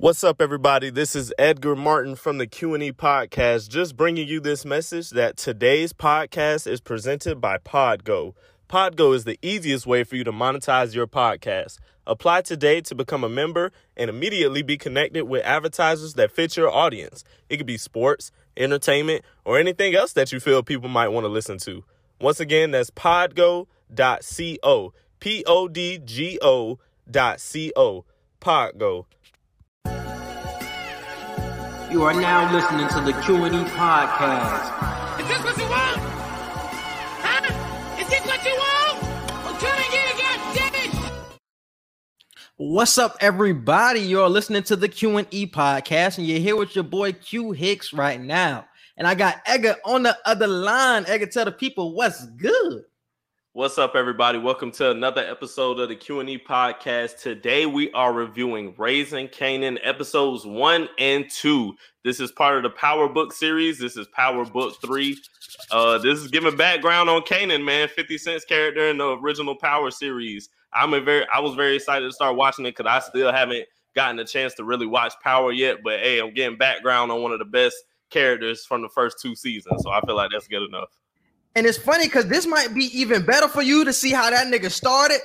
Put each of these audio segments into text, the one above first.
What's up, everybody? This is Edgar Martin from the Q&E podcast, just bringing you this message that today's podcast is presented by Podgo. Podgo is the easiest way for you to monetize your podcast. Apply today to become a member and immediately be connected with advertisers that fit your audience. It could be sports, entertainment, or anything else that you feel people might want to listen to. Once again, that's podgo.co. P O D G O dot C O. Podgo. You are now listening to the Q&E podcast. Is this what you want? Huh? Is this what you want? Well, come and get it! What's up, everybody? You're listening to the Q&E podcast, and you're here with your boy Q Hicks right now. And I got Edgar on the other line. Edgar, tell the people what's good. What's up, everybody? Welcome to another episode of the Q&E podcast. Today we are reviewing Raising Kanan episodes one and two. This is part of the Power Book series. This is Power Book three. Uh, this is giving background on Kanan, man, 50 Cent's character in the original Power series. I'm a very, I was very excited to start watching it because I still haven't gotten a chance to really watch Power yet. But hey, I'm getting background on one of the best characters from the first two seasons, so I feel like that's good enough. And it's funny because this might be even better for you to see how that nigga started.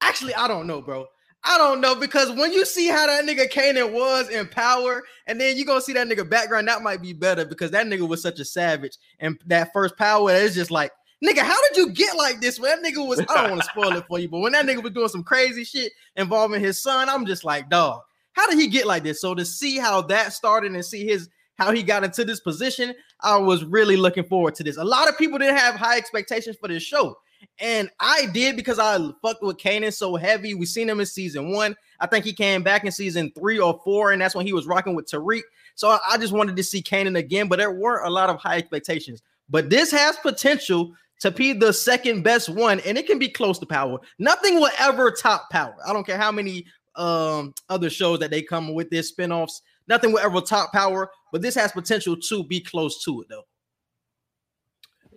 Actually, I don't know, bro. I don't know because when you see how that nigga Kanan was in power, and then you gonna see that nigga background, that might be better because that nigga was such a savage. And that first power is just like, nigga, how did you get like this? When that nigga was, I don't want to spoil it for you, but when that nigga was doing some crazy shit involving his son, I'm just like, dog, how did he get like this? So to see how that started and see his how he got into this position, I was really looking forward to this. A lot of people didn't have high expectations for this show. And I did because I fucked with Kanan so heavy. We seen him in season one. I think he came back in season three or four, and that's when he was rocking with Tariq. So I just wanted to see Kanan again, but there weren't a lot of high expectations. But this has potential to be the second best one, and it can be close to power. Nothing will ever top power. I don't care how many um other shows that they come with this spin-offs. Nothing will ever top power, but this has potential to be close to it though.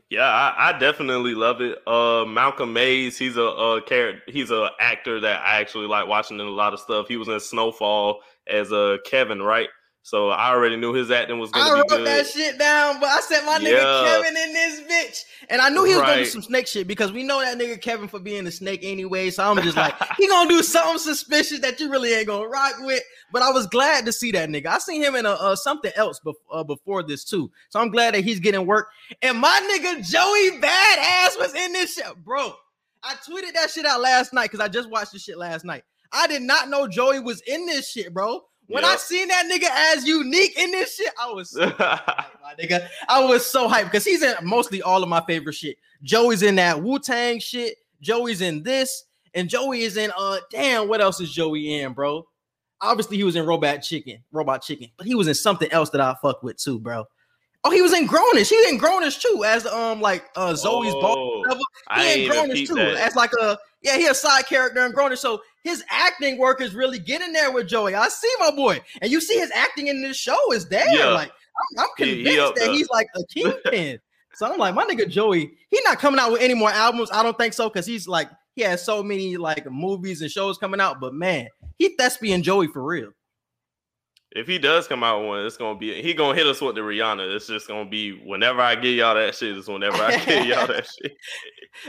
Yeah, I, I, definitely love it. Uh, Malcolm Mays, he's a, a character. He's a actor that I actually like watching in a lot of stuff. He was in Snowfall as a uh, Kevin, right? So I already knew his acting was gonna be. I be wrote good. that shit down, but I said my nigga Kevin in this bitch, and I knew he was gonna do some snake shit because we know that nigga Kevin for being a snake anyway. So I'm just like, he gonna do something suspicious that you really ain't gonna rock with. But I was glad to see that nigga. I seen him in a, uh, something else bef- uh, before this too, so I'm glad that he's getting work. And my nigga Joey Badass was in this shit, bro. I tweeted that shit out last night because I just watched this shit last night. I did not know Joey was in this shit, bro. When I seen that nigga as unique in this shit, I was so hyped, my nigga. I was so hyped because he's in mostly all of my favorite shit. Joey's in that Wu Tang shit. Joey's in this, and Joey is in uh damn. What else is Joey in, bro? Obviously, he was in Robot Chicken, Robot Chicken, but he was in something else that I fuck with too, bro. Oh, he was in Grownish. He was in Grownish too, as um like uh Zoe's Oh, ball. whatever. I in Grownish too, that. as like a yeah, he a side character in Grownish. So his acting work is really getting there with Joey. I see my boy, and you see his acting in this show is there. Yeah. Like I'm, I'm He- he convinced up that he's like a kingpin. so I'm like, my nigga Joey, he not coming out with any more albums. I don't think so because he's like he has so many like movies and shows coming out. But man, he thespian Joey for real. If he does come out with one, it's gonna be he gonna hit us with the Rihanna. It's just gonna be whenever I give y'all that shit. it's whenever I give y'all that shit.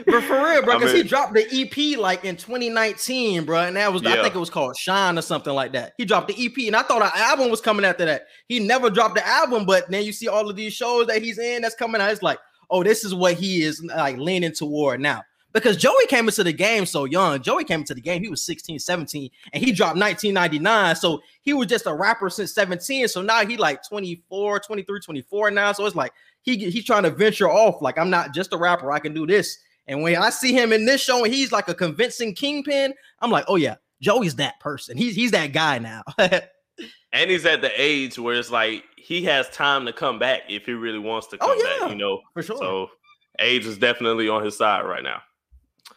But for real, bro, I because he dropped the EP like in 2019, bro, and that was I think it was called Shine or something like that. He dropped the EP, and I thought an album was coming after that. He never dropped the album, but then you see all of these shows that he's in that's coming out. It's like, oh, this is what he is like leaning toward now. Because Joey came into the game so young. Joey came into the game, he was 16, 17, and he dropped 1999. So he was just a rapper since 17. So now he like 24, 23, 24 now. So it's like he he's trying to venture off. Like, I'm not just a rapper, I can do this. And when I see him in this show and he's like a convincing kingpin, I'm like, oh yeah, Joey's that person. He's he's that guy now. And he's at the age where it's like he has time to come back if he really wants to oh, come Oh, yeah. back, you know. For sure. So age is definitely on his side right now.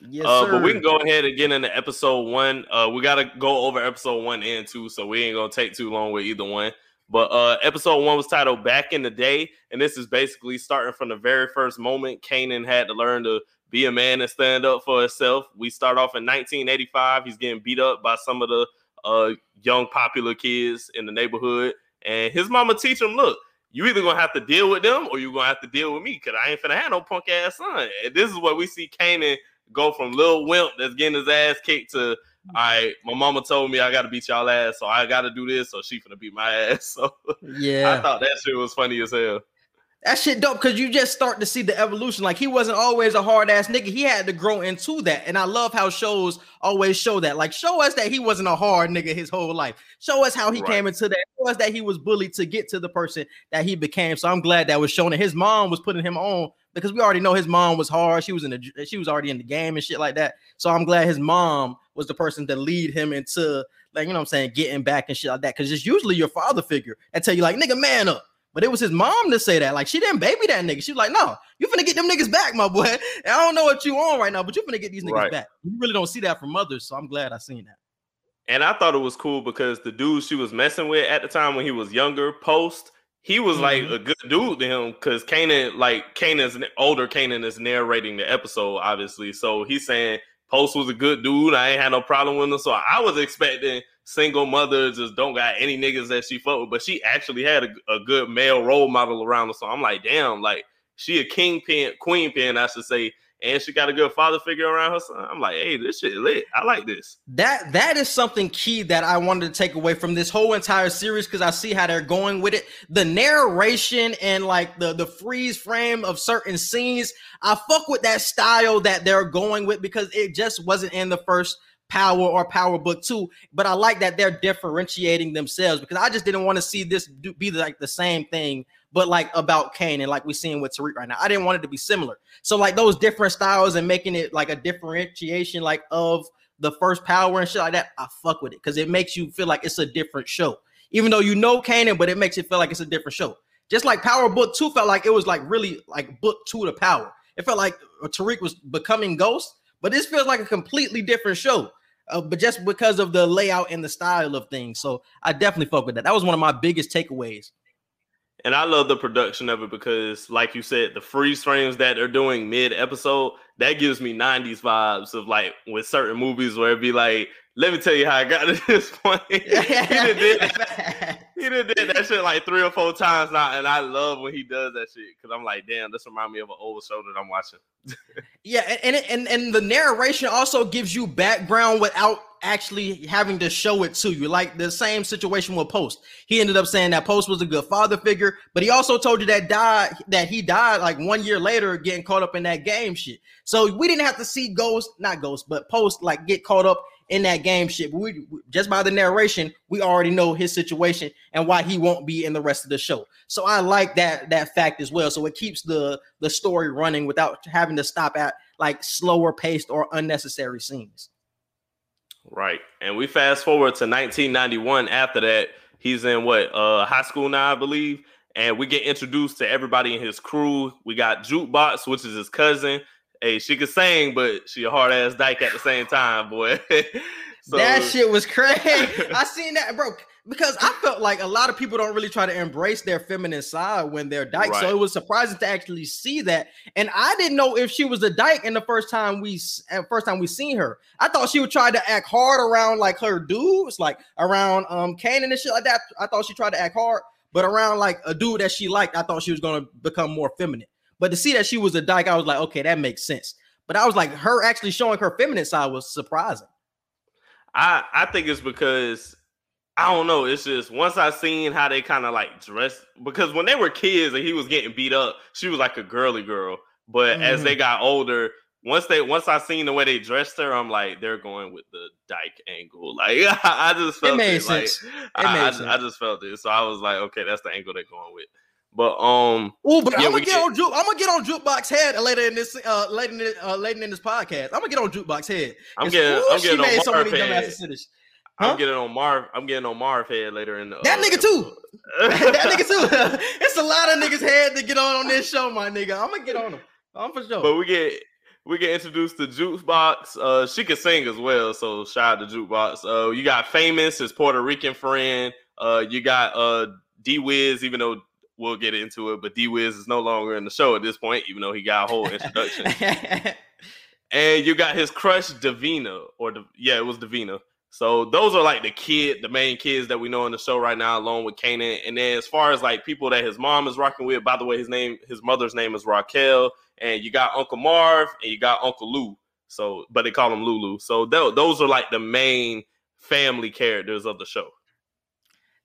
Yes, uh, but we can go ahead and get into episode one. Uh, we got to go over episode one and two, so we ain't gonna take too long with either one. But uh, episode one was titled "Back in the Day," and this is basically starting from the very first moment Kanan had to learn to be a man and stand up for himself. We start off in 1985. He's getting beat up by some of the uh young popular kids in the neighborhood, and his mama teach him, look, you either gonna have to deal with them or you gonna have to deal with me because I ain't finna have no punk ass son. And this is what we see Kanan go from little wimp that's getting his ass kicked to mm. all right, my mama told me I gotta beat y'all ass, so I gotta do this, so she finna beat my ass. So Yeah. I thought that shit was funny as hell. That shit dope because you just start to see the evolution. Like he wasn't always a hard ass nigga. He had to grow into that. And I love how shows always show that. Like show us that he wasn't a hard nigga his whole life. Show us how he Right. came into that. Show us that he was bullied to get to the person that he became. So I'm glad that was shown. And his mom was putting him on because we already know his mom was hard. She was in the she was already in the game and shit like that. So I'm glad his mom was the person to lead him into like you know what I'm saying, getting back and shit like that. Cause it's usually your father figure that tell you like nigga man up. But it was his mom to say that. Like she didn't baby that nigga. She was like, no, you finna get them niggas back, my boy. And I don't know what you on right now, but you finna get these niggas Right. back. You really don't see that from mothers, so I'm glad I seen that. And I thought it was cool because the dude she was messing with at the time when he was younger, post, he was like Mhm. a good dude to him because Kanan, like Kanan's older Kanan is narrating the episode, obviously. So he's saying Post was a good dude. I ain't had no problem with him. So I was expecting single mother just don't got any niggas that she fuck with, but she actually had a, a good male role model around her. So I'm like, damn, like she a kingpin, queen pin, I should say, and she got a good father figure around her son. I'm like, hey, this shit lit. I like this. That that is something key that I wanted to take away from this whole entire series because I see how they're going with it. The narration and like the the freeze frame of certain scenes, I fuck with that style that they're going with because it just wasn't in the first Power or Power Book Two. But I like that they're differentiating themselves because I just didn't want to see this do, be like the same thing, but like about Kanan like we're seeing with Tariq right now. I didn't want it to be similar. So like those different styles and making it like a differentiation like of the first power and shit like that, I fuck with it because it makes you feel like it's a different show. Even though you know Kanan, but it makes it feel like it's a different show. Just like Power Book 2 felt like it was like really like book two to power. It felt like Tariq was becoming Ghost, but this feels like a completely different show. Uh, but just because of the layout and the style of things. So I definitely fuck with that. That was one of my biggest takeaways. And I love the production of it because, like you said, the freeze frames that they're doing mid episode, that gives me 90s vibes of like with certain movies where it'd be like, let me tell you how I got to this point. he done did that. He done did that shit like three or four times now, and I love when he does that shit because I'm like, damn, this remind me of an old show that I'm watching. Yeah, and, and and and the narration also gives you background without actually having to show it to you. Like the same situation with Post. He ended up saying that Post was a good father figure, but he also told you that died that he died like one year later, getting caught up in that game shit. So we didn't have to see Ghost, not Ghost, but Post like get caught up in that game shit. We just by the narration, we already know his situation and why he won't be in the rest of the show. So I like that that fact as well. So it keeps the the story running without having to stop at like slower paced or unnecessary scenes. Right. And we fast forward to 1991. After that, he's in what uh high school now, I believe. And we get introduced to everybody in his crew. We got Jukebox, which is his cousin. Hey, she could sing, but she a hard ass dyke at the same time, boy. so that shit was crazy. I seen that, bro. Because I felt like a lot of people don't really try to embrace their feminine side when they're dyke. So it was surprising to actually see that. And I didn't know if she was a dyke in the first time we uh, first time we seen her. I thought she would try to act hard around like her dudes, like around um Kanan and shit like that. I thought she tried to act hard, but around like a dude that she liked, I thought she was gonna become more feminine. But to see that she was a dyke, I was like, okay, that makes sense. But I was like, her actually showing her feminine side was surprising. I I think it's because I don't know. It's just once I seen how they kind of like dress because when they were kids and he was getting beat up, she was like a girly girl. But as Mm-hmm. they got older, once they once I seen the way they dressed her, I'm like they're going with the dyke angle. Like I just felt made it. Like. It I, I, sense. I just felt it. So I was like, okay, that's the angle they're going with. But um, Oh, but Yeah, I'm gonna get, on Juke. I'm gonna get on Jukebox Head later in this uh later in the- uh, later in this podcast. I'm gonna get on Jukebox Head. I'm getting ooh, I'm getting on so Marv many head. Huh? I'm getting on Marv. I'm getting on Marv head later in the That uh, nigga too. that nigga too. it's a lot of niggas head to get on on this show, my nigga. I'm gonna get on them. I'm for sure. But we get we get introduced to Jukebox. Uh, she can sing as well, so shout out to Jukebox. Uh, you got famous his Puerto Rican friend. Uh, you got uh D Wiz, even though we'll get into it, but D Wiz is no longer in the show at this point, even though he got a whole introduction. and you got his crush Davina, or Dav- yeah, it was Davina. So those are like the kid, the main kids that we know in the show right now, along with Kanan. And then as far as like people that his mom is rocking with, by the way, his name, his mother's name is Raquel, and you got Uncle Marv and you got Uncle Lou. So, but they call him Lulu. So th- those are like the main family characters of the show.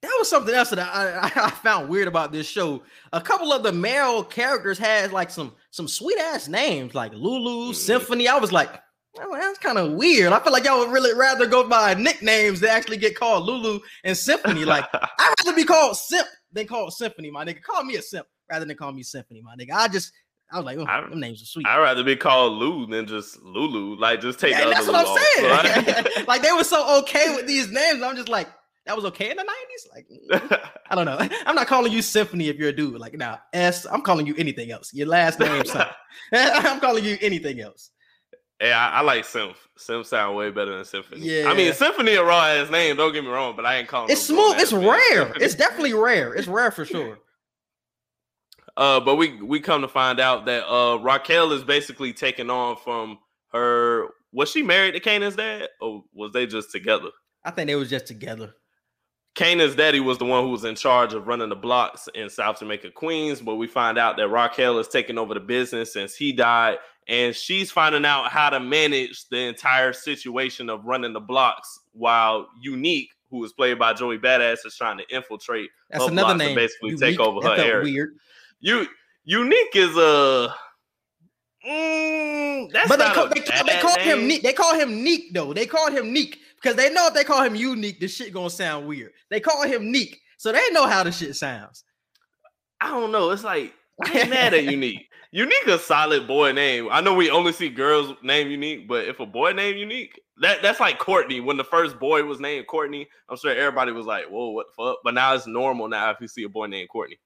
That was something else that I, I found weird about this show. A couple of the male characters had like some some sweet ass names, like Lulu, mm-hmm. Symphony. I was like, oh, that's kind of weird. I feel like y'all would really rather go by nicknames than actually get called Lulu and Symphony. Like I'd rather be called Simp than called Symphony, my nigga. Call me a simp rather than call me Symphony, my nigga. I just I was like, oh, I, them names are sweet. I'd rather be called Lou than just Lulu. Like, just take yeah, that's what I'm saying. like, they were so okay with these names. I'm just like, that was okay in the 90s. Like, mm, I don't know. I'm not calling you Symphony if you're a dude. Like, now, S, I'm calling you anything else. Your last name, I'm calling you anything else. Yeah, I, I, like Symph. Symph sound way better than Symphony. Yeah. I mean, Symphony a raw ass name. Don't get me wrong, but I ain't calling. It's smooth. It's rare. It's definitely rare. It's rare for sure. Uh, but we we come to find out that uh Raquel is basically taking on from her. Was she married to Kanan's dad, or was they just together? I think they was just together. Kanan's daddy was the one who was in charge of running the blocks in South Jamaica, Queens. But we find out that Raquel is taking over the business since he died, and she's finding out how to manage the entire situation of running the blocks while Unique, who is played by Joey Badass, is trying to infiltrate. That's another name. basically Unique. take over her area. Weird. You unique is a. Mm, that's but they call, they, they call him Neek. They call him Neek though. They call him Neek because they know if they call him unique, the shit gonna sound weird. They call him Neek, so they know how the shit sounds. I don't know. It's like I ain't mad at unique. Unique a solid boy name. I know we only see girls name unique, but if a boy name unique, that that's like Courtney. When the first boy was named Courtney, I'm sure everybody was like, "Whoa, what the fuck?" But now it's normal now if you see a boy named Courtney.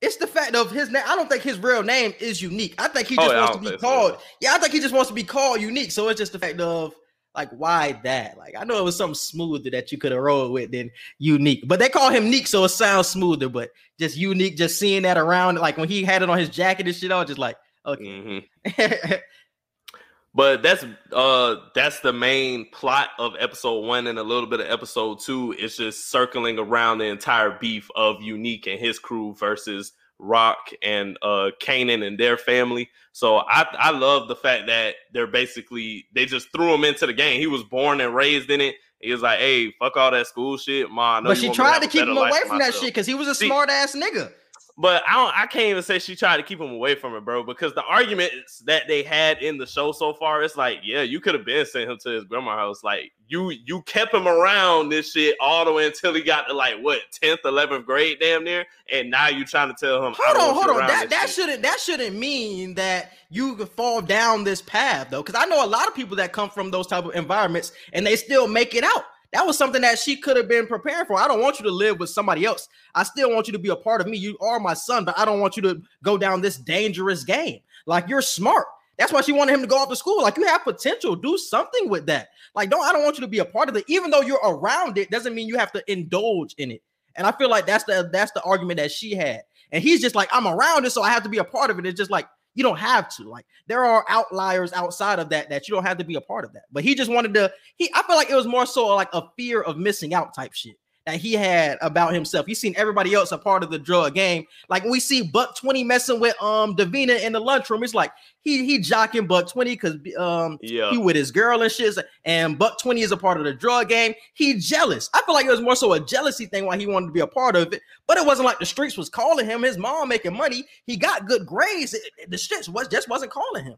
It's the fact of his name. I don't think his real name is unique. I think he oh, just oh, yeah, wants to be called. So. Yeah, I think he just wants to be called unique. So it's just the fact of like why that? Like I know it was something smoother that you could have rolled with than unique, but they call him Neek, so it sounds smoother. But just unique, just seeing that around, like when he had it on his jacket and shit, I was just like, okay. Mm-hmm. but that's uh that's the main plot of episode one and a little bit of episode two. It's just circling around the entire beef of unique and his crew versus Rock and uh Kanan and their family. So I I love the fact that they're basically they just threw him into the game. He was born and raised in it. He was like, "Hey, fuck all that school shit, ma." But she tried to keep him away from that shit because he was a smart ass nigga. But I don't, I can't even say she tried to keep him away from it, bro, because the arguments that they had in the show so far, it's like, yeah, you could have been sent him to his grandma's house. Like you you kept him around this shit all the way until he got to like what 10th, 11th grade, damn near, and now you trying to tell him. Hold on, hold on. That that shit. shouldn't that shouldn't mean that you could fall down this path though, because I know a lot of people that come from those type of environments and they still make it out that was something that she could have been prepared for. I don't want you to live with somebody else. I still want you to be a part of me. You are my son, but I don't want you to go down this dangerous game. Like you're smart. That's why she wanted him to go off to school. Like you have potential. Do something with that. Like don't I don't want you to be a part of it. Even though you're around it, doesn't mean you have to indulge in it. And I feel like that's the that's the argument that she had. And he's just like, I'm around it, so I have to be a part of it. It's just like you don't have to. Like there are outliers outside of that that you don't have to be a part of that. But he just wanted to. He I feel like it was more so like a fear of missing out type shit that he had about himself. He's seen everybody else a part of the drug game. Like when we see Buck 20 messing with um Davina in the lunchroom, it's like he he jocking Buck 20 because um yeah. he with his girl and shit. And Buck 20 is a part of the drug game. He jealous. I feel like it was more so a jealousy thing why he wanted to be a part of it. But it wasn't like the streets was calling him. His mom making money. He got good grades. It, the streets was just wasn't calling him.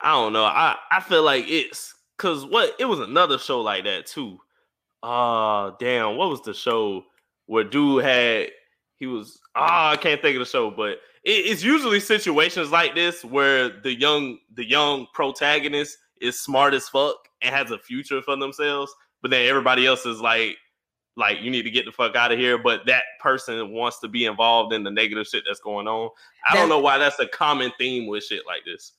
I don't know. I I feel like it's because what it was another show like that too uh damn, what was the show where dude had he was ah, I can't think of the show, but it, it's usually situations like this where the young the young protagonist is smart as fuck and has a future for themselves, but then everybody else is like like you need to get the fuck out of here but that person wants to be involved in the negative shit that's going on. I that, don't know why that's a common theme with shit like this.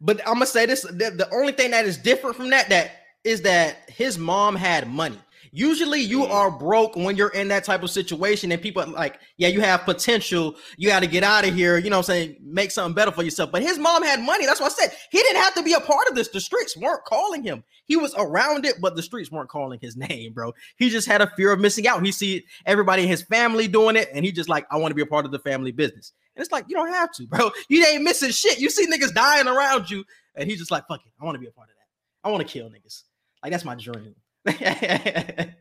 But i'm gonna say this the, the only thing that is different from that that is that his mom had money Usually, you Mhm. are broke when you're in that type of situation, and people are like, yeah, you have potential. You got to get out of here. You know what I'm saying? Make something better for yourself. But his mom had money. That's what I said. He didn't have to be a part of this. The streets weren't calling him. He was around it, but the streets weren't calling his name, bro. He just had a fear of missing out. He see everybody in his family doing it, and he just like, I want to be a part of the family business. And it's like, you don't have to, bro. You ain't missing shit. You see niggas dying around you, and he's just like, fuck it. I want to be a part of that. I want to kill niggas. Like that's my dream.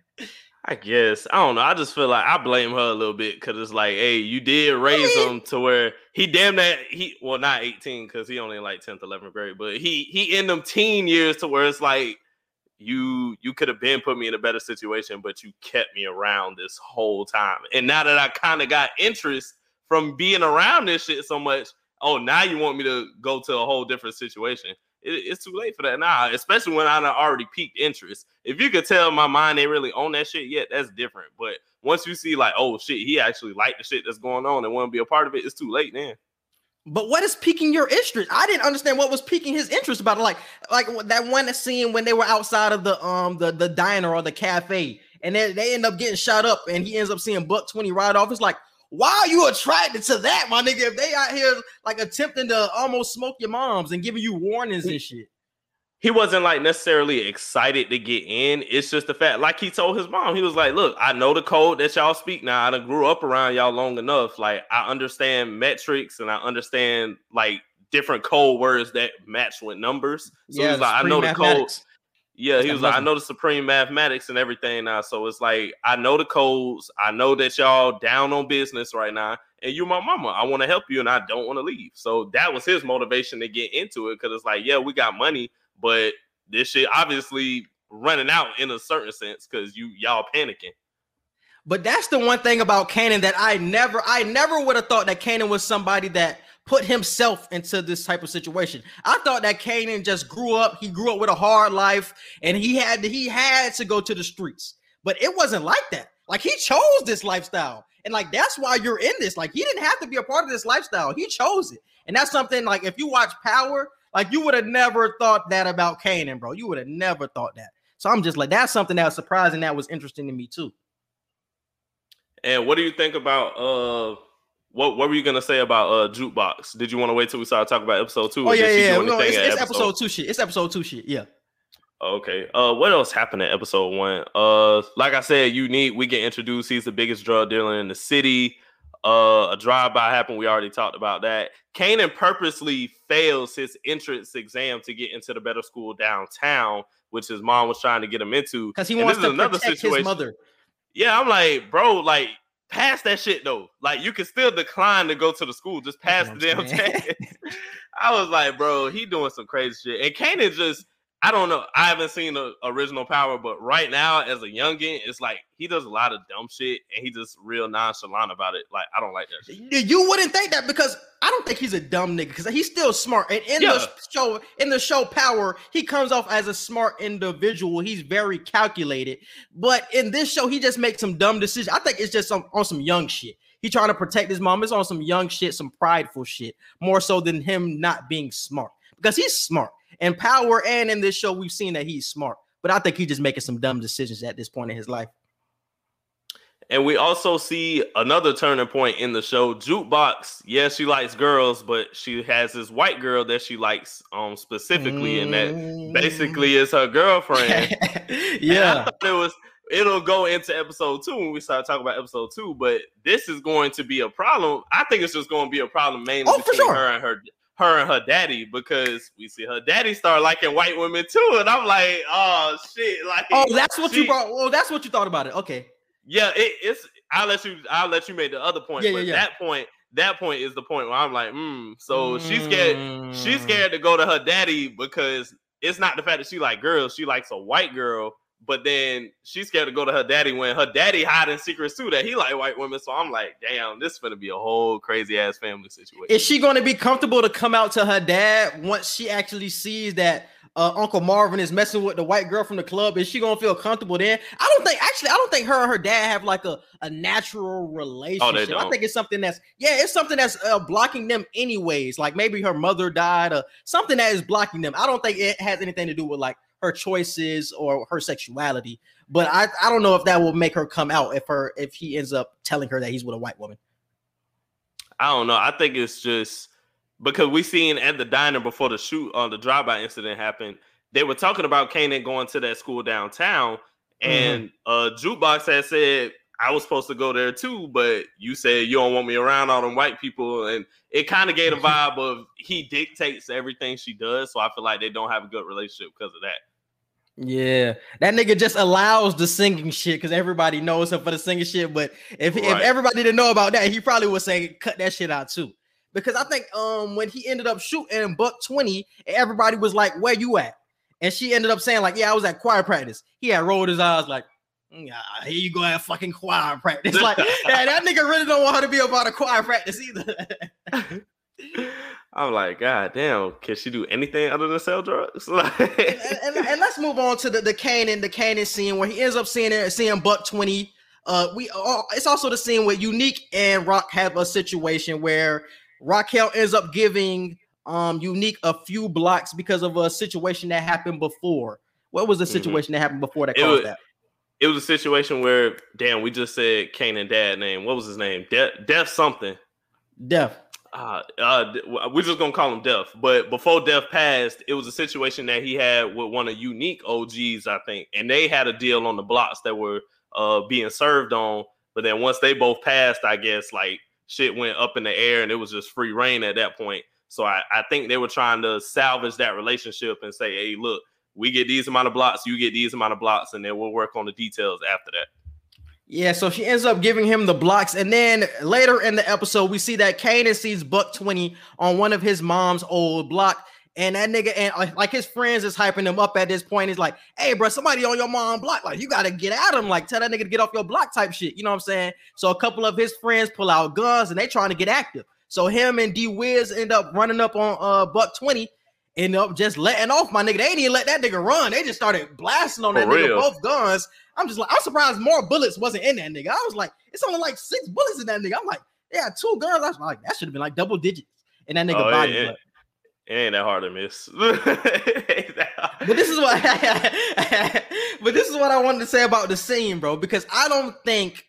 I guess I don't know. I just feel like I blame her a little bit because it's like, hey, you did raise him to where he damn that he well not eighteen because he only in like tenth, eleventh grade, but he he in them teen years to where it's like you you could have been put me in a better situation, but you kept me around this whole time. And now that I kind of got interest from being around this shit so much, oh now you want me to go to a whole different situation. It, it's too late for that now, especially when I already peaked interest. If you could tell my mind ain't really on that shit yet, that's different. But once you see like, oh shit, he actually liked the shit that's going on and want to be a part of it, it's too late then. But what is piquing your interest? I didn't understand what was piquing his interest about it. Like, like that one scene when they were outside of the um the, the diner or the cafe, and they, they end up getting shot up, and he ends up seeing Buck 20 right off. It's like, why are you attracted to that, my nigga? If they out here like attempting to almost smoke your moms and giving you warnings and shit. He wasn't like necessarily excited to get in. It's just the fact, like he told his mom, he was like, Look, I know the code that y'all speak now. I done grew up around y'all long enough. Like, I understand metrics and I understand like different code words that match with numbers. So he's like, I know the code. Yeah, he was like, I know the supreme mathematics and everything now. So it's like, I know the codes. I know that y'all down on business right now. And you're my mama. I want to help you and I don't want to leave. So that was his motivation to get into it. Cause it's like, yeah, we got money, but this shit obviously running out in a certain sense because you y'all panicking. But that's the one thing about Kanan that I never, I never would have thought that Kanan was somebody that put himself into this type of situation. I thought that Kanan just grew up, he grew up with a hard life, and he had he had to go to the streets. But it wasn't like that. Like he chose this lifestyle. And like that's why you're in this. Like he didn't have to be a part of this lifestyle. He chose it. And that's something like if you watch Power, like you would have never thought that about Kanan, bro. You would have never thought that. So I'm just like, that's something that was surprising. That was interesting to me too. And what do you think about uh what what were you gonna say about uh jukebox? Did you want to wait till we started talking about episode two? Oh yeah, yeah. No, it's, it's episode two shit. It's episode two shit. Yeah. Okay. Uh, what else happened in episode one? Uh, like I said, unique. We get introduced. He's the biggest drug dealer in the city. Uh, a drive-by happened. We already talked about that. Kanan purposely fails his entrance exam to get into the better school downtown, which his mom was trying to get him into. Because he And wants to another protect situation. his mother. Yeah, I'm like, bro, like pass that shit though. Like you can still decline to go to the school. Just pass the damn test. I was like, bro, he doing some crazy shit. And Kanan just, I don't know. I haven't seen the original power, but right now, as a youngin, it's like he does a lot of dumb shit and he just real nonchalant about it. Like, I don't like that shit. You wouldn't think that because I don't think he's a dumb nigga because he's still smart. And in Yeah. the show, in the show Power, he comes off as a smart individual. He's very calculated. But in this show, he just makes some dumb decisions. I think it's just some on some young shit. He trying to protect his mom. It's on some young shit, some prideful shit, more so than him not being smart. Because he's smart. In Power and in this show, we've seen that he's smart. But I think he's just making some dumb decisions at this point in his life. And we also see another turning point in the show. Jukebox, yeah, she likes girls, but she has this white girl that she likes um specifically, and that basically is her girlfriend. Yeah. it was it'll go into episode two when we start talking about episode two, but this is going to be a problem. I think it's just going to be a problem mainly Oh, for between sure. her and her her and her daddy because we see her daddy start liking white women too, and I'm like, oh shit, like Oh, that's what you brought. Oh, that's what you thought about it. Okay. Yeah, it, it's I'll let you I'll let you make the other point, Yeah, but yeah, yeah. that point that point is the point where I'm like, hmm. So she's scared she's Mm. scared to go to her daddy because it's not the fact that she like girls, she likes a white girl, but then she's scared to go to her daddy when her daddy hiding secrets too that he like white women. So I'm like, damn, this is gonna be a whole crazy ass family situation. Is she to be comfortable to come out to her dad once she actually sees that uh, Uncle Marvin is messing with the white girl from the club? Is she to feel comfortable then? I don't think. Actually, I don't think her and her dad have like a, a natural relationship. I don't. think it's something that's yeah, it's something that's uh, blocking them anyways. Like maybe her mother died or something that is blocking them. I don't think it has anything to do with like her choices or her sexuality. But I, I don't know if that will make her come out if her if he ends up telling her that he's with a white woman. I don't know. I think it's just because we seen at the diner before the shoot on uh, the drive-by incident happened. They were talking about Kanan going to that school downtown, mm-hmm. and mm-hmm. uh jukebox had said I was supposed to go there too, but you said you don't want me around all them white people, and it kind of gave a vibe of he dictates everything she does. So I feel like they don't have a good relationship because of that. Yeah, that nigga just allows the singing shit because everybody knows him for the singing shit. But if right. if everybody didn't know about that, he probably would say cut that shit out too. Because I think um when he ended up shooting in Buck 20, everybody was like, Where you at? And she ended up saying, like, yeah, I was at choir practice. He had rolled his eyes like, yeah, here you go at fucking choir practice. Like, yeah, that nigga really don't want her to be about a choir practice either. I'm like, God damn, can she do anything other than sell drugs? and, and, and, let's move on to the, the Kanan, the Kanan scene where he ends up seeing it, seeing Buck 20. Uh, we uh, it's also the scene where Unique and Rock have a situation where Raquel ends up giving um Unique a few blocks because of a situation that happened before. What was the mm-hmm. situation mm-hmm. that happened before that it caused was, that? It was a situation where, damn, we just said Kanan dad name. What was his name? Death, Death something. Death. Uh, uh, we're just gonna call him Death. But before Death passed, it was a situation that he had with one of unique OGs, I think, and they had a deal on the blocks that were uh being served on. But then once they both passed, I guess like shit went up in the air and it was just free reign at that point. So I, I think they were trying to salvage that relationship and say, hey, look, we get these amount of blocks, you get these amount of blocks, and then we'll work on the details after that. Yeah, so she ends up giving him the blocks, and then later in the episode, we see that Kanan sees Buck 20 on one of his mom's old block. And that nigga and like his friends is hyping him up at this point. He's like, hey, bro, somebody on your mom block. Like, you gotta get at him. Like, tell that nigga to get off your block type shit. You know what I'm saying? So a couple of his friends pull out guns and they trying to get active. So him and D Wiz end up running up on uh Buck 20, end up just letting off my nigga. They didn't even let that nigga run. They just started blasting on that For nigga real. both guns. I'm just like, I'm surprised more bullets wasn't in that nigga. I was like, it's only like six bullets in that nigga. I'm like, yeah, two guns. I was like, that should have been like double digits in that nigga oh, body. It, it ain't that hard to miss. but this is what but this is what I wanted to say about the scene, bro, because I don't think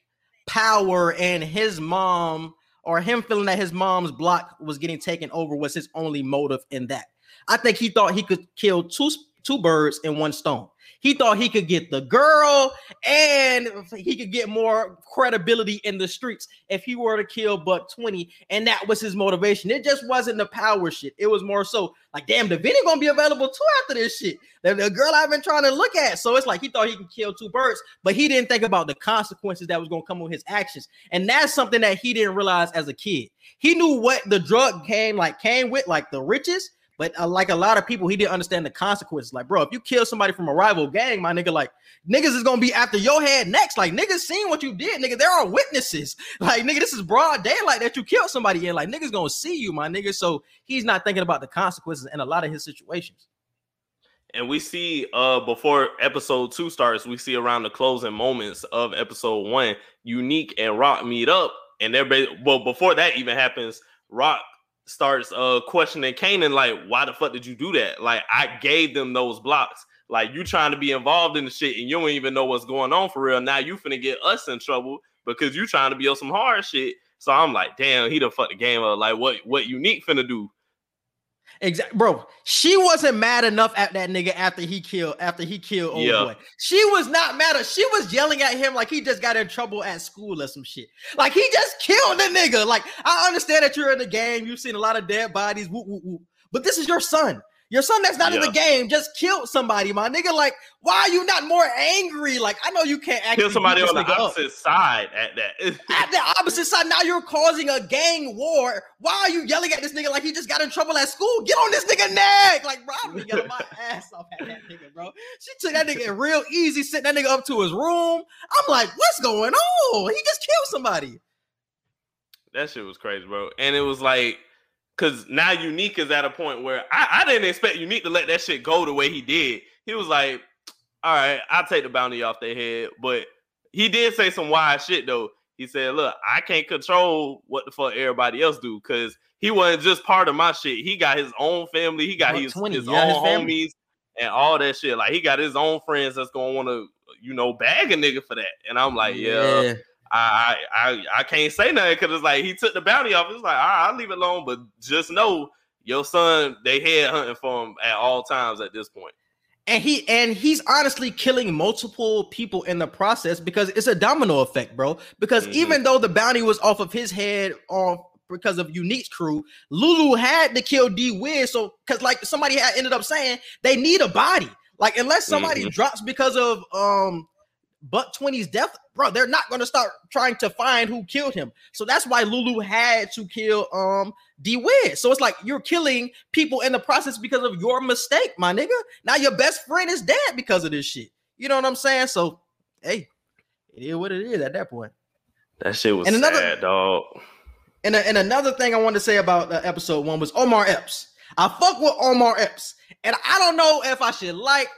power and his mom or him feeling that his mom's block was getting taken over was his only motive in that. I think he thought he could kill two two birds in one stone. He thought he could get the girl and he could get more credibility in the streets if he were to kill Buck 20. And that was his motivation. It just wasn't the power shit. It was more so like, damn, the Davina gonna be available too after this shit. The, the girl I've been trying to look at. So it's like he thought he could kill two birds, but he didn't think about the consequences that was gonna come with his actions. And that's something that he didn't realize as a kid. He knew what the drug came like came with, like the riches but uh, like a lot of people, he didn't understand the consequences. Like, bro, if you kill somebody from a rival gang, my nigga, like niggas is gonna be after your head next. Like niggas seen what you did, nigga. There are witnesses. Like, nigga, this is broad daylight that you killed somebody in. Like, niggas gonna see you, my nigga. So he's not thinking about the consequences in a lot of his situations. And we see uh before episode two starts, we see around the closing moments of episode one, Unique and Rock meet up, and they're well before that even happens. Rock starts uh questioning Kanan, like, why the fuck did you do that? Like, I gave them those blocks. Like, you trying to be involved in the shit and you don't even know what's going on for real. Now you finna get us in trouble because you trying to be on some hard shit. So I'm like, damn, he done fucked the game up. Like, what what unique finna do? Exactly, bro. She wasn't mad enough at that nigga after he killed after he killed old yeah. boy. She was not mad. At, she was yelling at him like he just got in trouble at school or some shit. Like he just killed the nigga. Like I understand that you're in the game. You've seen a lot of dead bodies. Whoop, whoop, whoop. But this is your son. Your son that's not yeah. in the game just killed somebody, my nigga. Like, why are you not more angry? Like, I know you can't kill somebody on the opposite up. side at that. at the opposite side, now you're causing a gang war. Why are you yelling at this nigga like he just got in trouble at school? Get on this nigga neck, like, bro. I'm getting my ass off at that nigga, bro. She took that nigga real easy, sent that nigga up to his room. I'm like, what's going on? He just killed somebody. That shit was crazy, bro. And it was like Cause now Unique is at a point where I, I didn't expect Unique to let that shit go the way he did. He was like, all right, I'll take the bounty off their head. But he did say some wise shit though. He said, Look, I can't control what the fuck everybody else do because he wasn't just part of my shit. He got his own family, he got his, 20, his yeah, own his homies. and all that shit. Like he got his own friends that's gonna want to, you know, bag a nigga for that. And I'm like, yeah, I I I can't say nothing because it's like he took the bounty off. It's like, all right, I'll leave it alone, but just know your son, they head hunting for him at all times at this point. and he and he's honestly killing multiple people in the process because it's a domino effect, bro. Because Mhm. even though the bounty was off of his head off because of Unique's crew, Lulu had to kill D Wiz. So because like somebody had ended up saying they need a body. Like unless somebody Mhm. drops because of um Buck 20's death, bro, they're not gonna start trying to find who killed him. So that's why Lulu had to kill um D Wiz. So it's like you're killing people in the process because of your mistake, my nigga. Now your best friend is dead because of this shit. You know what I'm saying? So hey, it is what it is at that point. That shit was And another- sad, dog. And, and another thing I wanted to say about uh, episode one was Omar Epps. I fuck with Omar Epps, and I don't know if I should like,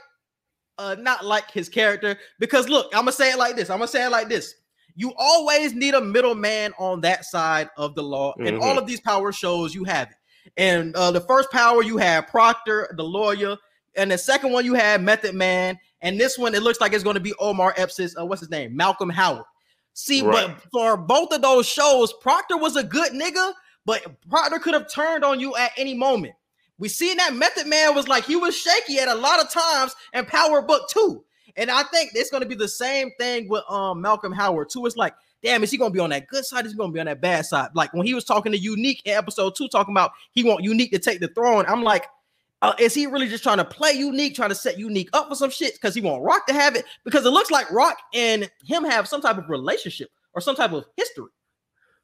uh, not like his character because look, I'm gonna say it like this. I'm gonna say it like this. You always need a middleman on that side of the law. In all of these power shows, you have it. And uh, the first power, you have Proctor, the lawyer, and the second one, you have Method Man. And this one, it looks like it's going to be Omar Epps' uh, what's his name, Malcolm Howard. See, Right. but for both of those shows, Proctor was a good nigga, but Proctor could have turned on you at any moment. We seen that Method Man was like he was shaky at a lot of times and Power Book Two. And I think it's to be the same thing with um Malcolm Howard too. It's like, damn, is he to be on that good side? Is he to be on that bad side? Like when he was talking to Unique in episode two, talking about he want Unique to take the throne. I'm like, uh, is he really just trying to play Unique, trying to set Unique up for some shit because he want Rock to have it? Because it looks like Rock and him have some type of relationship or some type of history.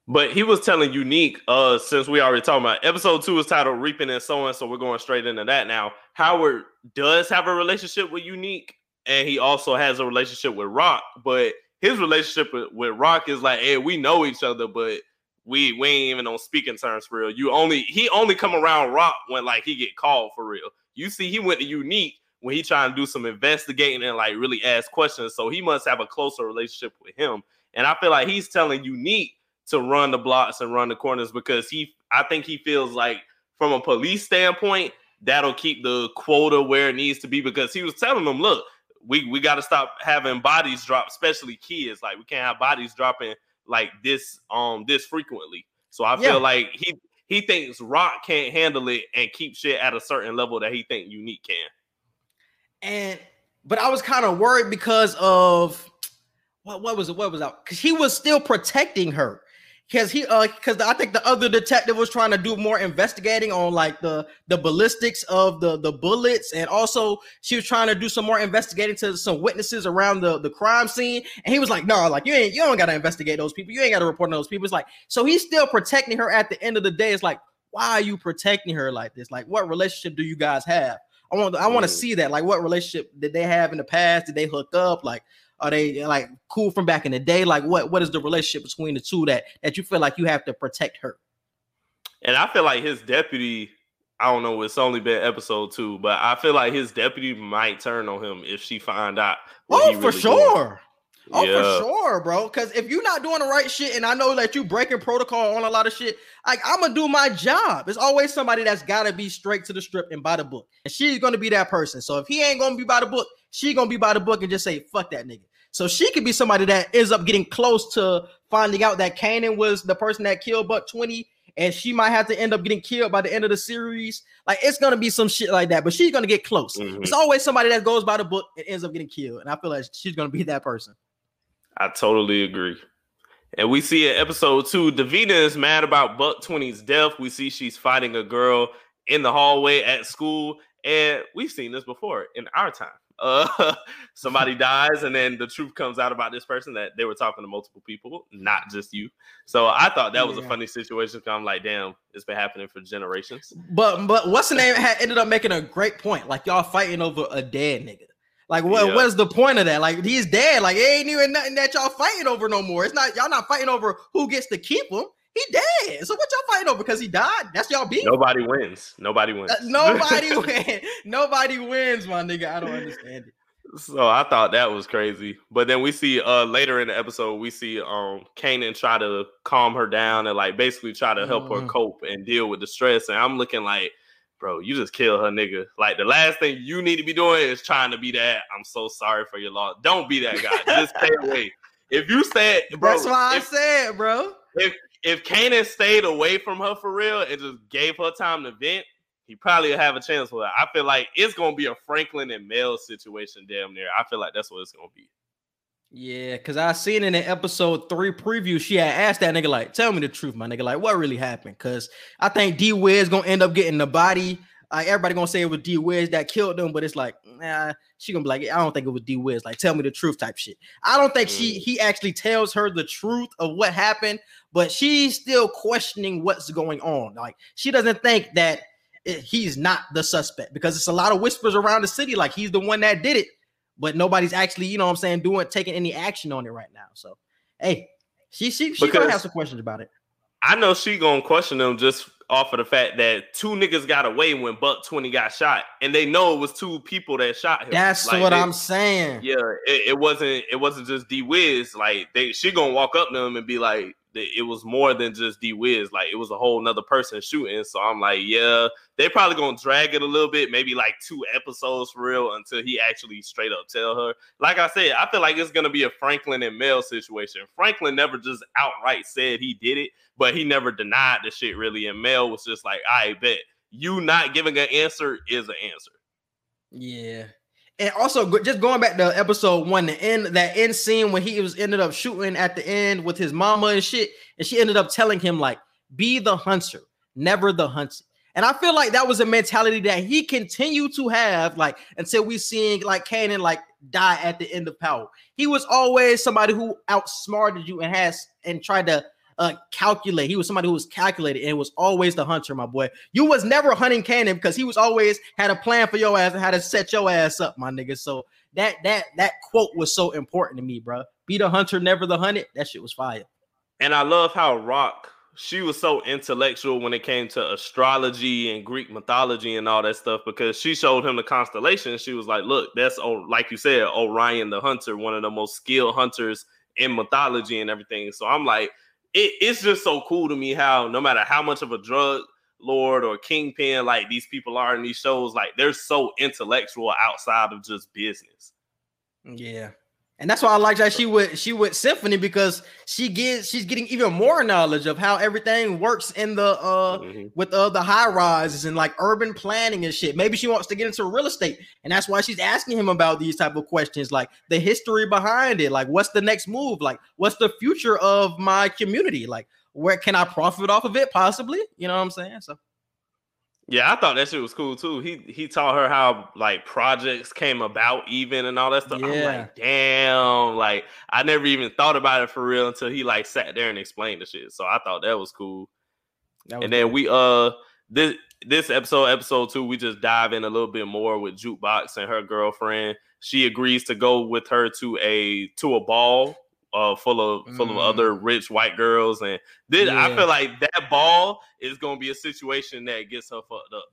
But he was telling Unique, uh, since we already talking about episode two is titled Reaping and Sowing, so we're going straight into that now. Howard does have a relationship with Unique, and he also has a relationship with Rock, but his relationship with, Rock is like, hey, we know each other, but we we ain't even on speaking terms for real. You only he only come around Rock when like he get called for real. You see, he went to Unique when he trying to do some investigating and like really ask questions. So he must have a closer relationship with him. And I feel like he's telling Unique to run the blocks and run the corners because he I think he feels like from a police standpoint that'll keep the quota where it needs to be because he was telling them look we we got to stop having bodies drop especially kids like we can't have bodies dropping like this um this frequently so I feel Yeah. like he he thinks Rock can't handle it and keep shit at a certain level that he think Unique can And but I was kind of worried because of what what was it? What was that? Because he was still protecting her. Because he uh because I think the other detective was trying to do more investigating on like the the ballistics of the the bullets, and also she was trying to do some more investigating to some witnesses around the the crime scene. And he was like, "No, like you ain't you don't gotta investigate those people. You ain't gotta report on those people." It's like so he's still protecting her. At the end of the day, it's like, why are you protecting her like this? Like, what relationship do you guys have? I want I want to see that. Like, what relationship did they have in the past? Did they hook up? Like, are they like cool from back in the day? Like, what what is the relationship between the two that that you feel like you have to protect her? And I feel like his deputy, I don't know, it's only been episode two, but I feel like his deputy might turn on him if she find out. Oh, for really doing. sure. Oh, Yeah. for sure, bro. Because if you're not doing the right shit, and I know that you breaking protocol on a lot of shit, like I'm gonna do my job. There's always somebody that's gotta be straight to the strip and by the book, and she's gonna be that person. So if he ain't gonna be by the book, she gonna be by the book and just say fuck that nigga. So she could be somebody that ends up getting close to finding out that Kanan was the person that killed Buck 20, and she might have to end up getting killed by the end of the series. Like it's gonna be some shit like that, but she's gonna get close. Mhm. It's always somebody that goes by the book and ends up getting killed, and I feel like she's gonna be that person. I totally agree. And we see in episode two, Davina is mad about Buck 20's death. We see she's fighting a girl in the hallway at school. And we've seen this before in our time. Uh, somebody dies, and then the truth comes out about this person that they were talking to multiple people, not just you. So I thought that was a Yeah. funny situation. 'cause I'm like, damn, it's been happening for generations. But but what's the name had ended up making a great point. Like y'all fighting over a dead nigga. Like what Yeah. what's the point of that? Like he's dead. Like it ain't even nothing that y'all fighting over no more. It's not y'all not fighting over who gets to keep him. He dead. So what y'all fighting over because he died? That's y'all beef. Nobody wins. Nobody wins. Uh, nobody wins. Nobody wins, my nigga. I don't understand it. So I thought that was crazy. But then we see uh later in the episode, we see um Kanan try to calm her down and like basically try to help her Mhm. cope and deal with the stress. And I'm looking like, bro, you just kill her nigga. Like the last thing you need to be doing is trying to be that. I'm so sorry for your loss. Don't be that guy. just stay away. If you said, bro, That's why if, I said, bro. If if Kanan stayed away from her for real and just gave her time to vent, he probably would have a chance with her. I feel like it's gonna be a Franklin and Mel situation damn near. I feel like that's what it's gonna be. Yeah, because I seen in the episode three preview, she had asked that nigga, like, tell me the truth, my nigga. Like, what really happened? Because I think D Wiz gonna end up getting the body. Like, everybody gonna say it was D Wiz that killed them, but it's like, nah, she gonna be like, I don't think it was D Wiz. Like, tell me the truth type shit. I don't think she mm. he actually tells her the truth of what happened, but she's still questioning what's going on. Like, she doesn't think that it- he's not the suspect because it's a lot of whispers around the city, like he's the one that did it but nobody's actually, you know what I'm saying, doing taking any action on it right now. So, hey, she she she gonna have some questions about it. I know she gonna question them just off of the fact that two niggas got away when Buck 20 got shot, and they know it was two people that shot him. That's Like, what they- I'm saying. Yeah, it, it wasn't it wasn't just D Wiz. Like they she gonna walk up to them and be like, it was more than just D Wiz. Like it was a whole nother person shooting. So I'm like, yeah, they probably gonna drag it a little bit, maybe like two episodes for real until he actually straight up tell her. Like I said, I feel like it's gonna be a Franklin and Mel situation. Franklin never just outright said he did it, but he never denied the shit really. And Mel was just like, I bet you not giving an answer is an answer. Yeah. And also, just going back to episode one, the end that end scene when he was ended up shooting at the end with his mama and shit, and she ended up telling him like, "Be the hunter, never the hunted." And I feel like that was a mentality that he continued to have, like until we seeing like Kanan like die at the end of power. He was always somebody who outsmarted you and has and tried to uh calculate. He was somebody who was calculated and was always the hunter, my boy. You was never hunting Kanan because he was always had a plan for your ass and how to set your ass up, my nigga. So that that that quote was so important to me, bro. Be the hunter, never the hunted. That shit was fire. And I love how Raq she was so intellectual when it came to astrology and Greek mythology and all that stuff because she showed him the constellation. She was like, "Look, that's O- like you said, Orion the hunter, one of the most skilled hunters in mythology and everything." So I'm like, it, it's just so cool to me how no matter how much of a drug lord or kingpin like these people are in these shows, like they're so intellectual outside of just business. Yeah. And that's why I like that she would she would symphony because she gets she's getting even more knowledge of how everything works in the uh Mhm. with uh, the high rises and like urban planning and shit. Maybe she wants to get into real estate, and that's why she's asking him about these type of questions, like the history behind it, like what's the next move, like what's the future of my community, like where can I profit off of it, possibly? You know what I'm saying? So Yeah, I thought that shit was cool too. He he taught her how like projects came about even and all that stuff. I'm Yeah. like, damn, like I never even thought about it for real until he like sat there and explained the shit. So I thought that was cool. that was And then we uh this this episode, episode two, we just dive in a little bit more with Jukebox and her girlfriend. She agrees to go with her to a to a ball uh full of full of Mm. other rich white girls. And this I feel like that ball is gonna be a situation that gets her fucked up.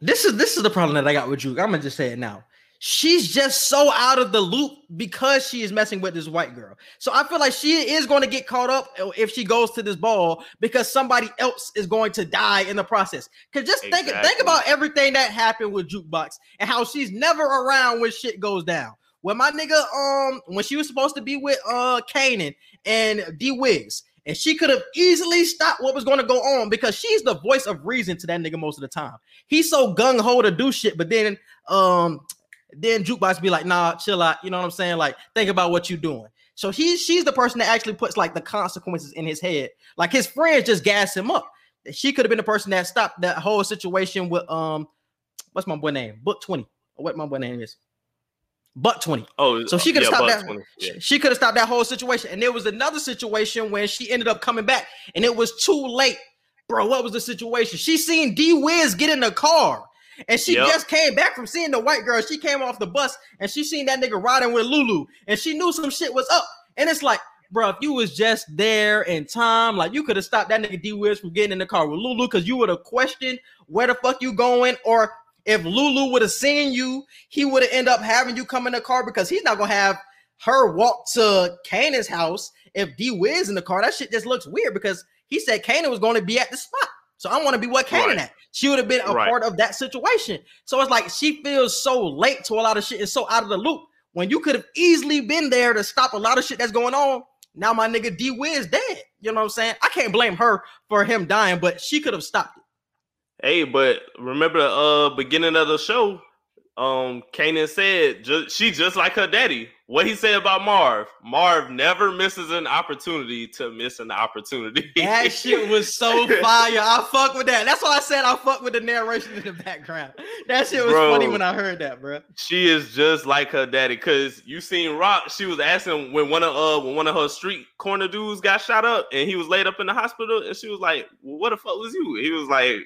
this is this is the problem that I got with Juke. I'm gonna just say it now. She's just so out of the loop because she is messing with this white girl. So I feel like she is going to get caught up if she goes to this ball because somebody else is going to die in the process. Cause just think think about everything that happened with Jukebox and how she's never around when shit goes down. When my nigga, um, when she was supposed to be with uh Kanan and D Wiz, and she could have easily stopped what was going to go on because she's the voice of reason to that nigga most of the time. He's so gung ho to do shit, but then um then jukebox be like, nah, chill out. You know what I'm saying? Like, think about what you're doing. So he she's the person that actually puts like the consequences in his head. Like his friends just gas him up. She could have been the person that stopped that whole situation with um what's my boy name? Book 20. Or what my boy name is. Buck 20. Oh, So she could have yeah, stopped that. yeah. She, she could have stopped that whole situation. And there was another situation when she ended up coming back, and it was too late. Bro, what was the situation? She seen D Wiz get in the car. And she Yep. just came back from seeing the white girl. She came off the bus and she seen that nigga riding with Lulu. And she knew some shit was up. And it's like, bro, if you was just there in time, like you could have stopped that nigga D Wiz from getting in the car with Lulu because you would have questioned where the fuck you going. Or if Lulu would have seen you, he would have ended up having you come in the car because he's not gonna have her walk to Kanan's house if D Wiz in the car. That shit just looks weird because he said Kanan was going to be at the spot. So I want to be what Kanan Right. at. She would have been a Right. part of that situation. So it's like she feels so late to a lot of shit and so out of the loop when you could have easily been there to stop a lot of shit that's going on. Now my nigga D Wiz dead. You know what I'm saying? I can't blame her for him dying, but she could have stopped it. Hey, but remember the uh beginning of the show? Um, Kanan said ju- she just like her daddy. What he said about Marv? Marv never misses an opportunity to miss an opportunity. That shit was so fire. I fuck with that. That's why I said I fuck with the narration in the background. That shit was Bro. funny when I heard that, bro. she is just like her daddy. Cause you seen Raq. She was asking when one of uh when one of her street corner dudes got shot up and he was laid up in the hospital, and she was like, well, "What the fuck was you?" He was like,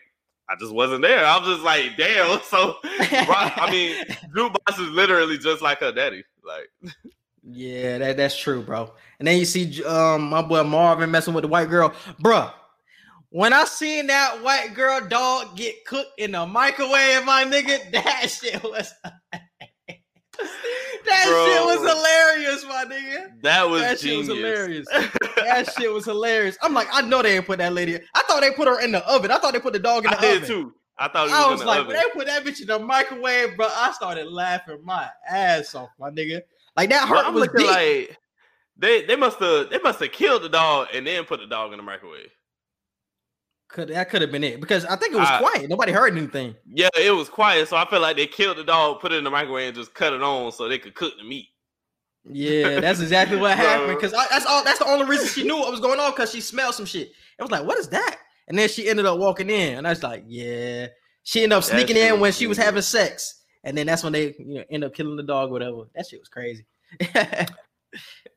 "I just wasn't there." I was just like, "Damn." So I mean, Jukebox is literally just like her daddy. Like, Yeah, that, that's true, bro. And then you see um my boy Marvin messing with the white girl, bruh. When I seen that white girl dog get cooked in the microwave, my nigga, that shit was that shit was hilarious, my nigga. that was That shit genius. was hilarious. That shit was hilarious. I'm like, I know they ain't put that lady. I thought they put her in the oven. I thought they put the dog in the I did oven. too. I thought I was, was like, oven. they put that bitch in the microwave, bro, I started laughing my ass off, my nigga. Like that hurt I'm was deep. like they they must have they must have killed the dog and then put the dog in the microwave. Could that could have been it because I think it was I- quiet. Nobody heard anything. Yeah, it was quiet, so I feel like they killed the dog, put it in the microwave, and just cut it on so they could cook the meat. Yeah, that's exactly what happened. Because that's all. That's the only reason she knew what was going on because she smelled some shit. It was like, what is that? And then she ended up walking in, and I was like, yeah. She ended up sneaking shit in when was she was having sex, and then that's when they you know end up killing the dog, whatever. That shit was crazy.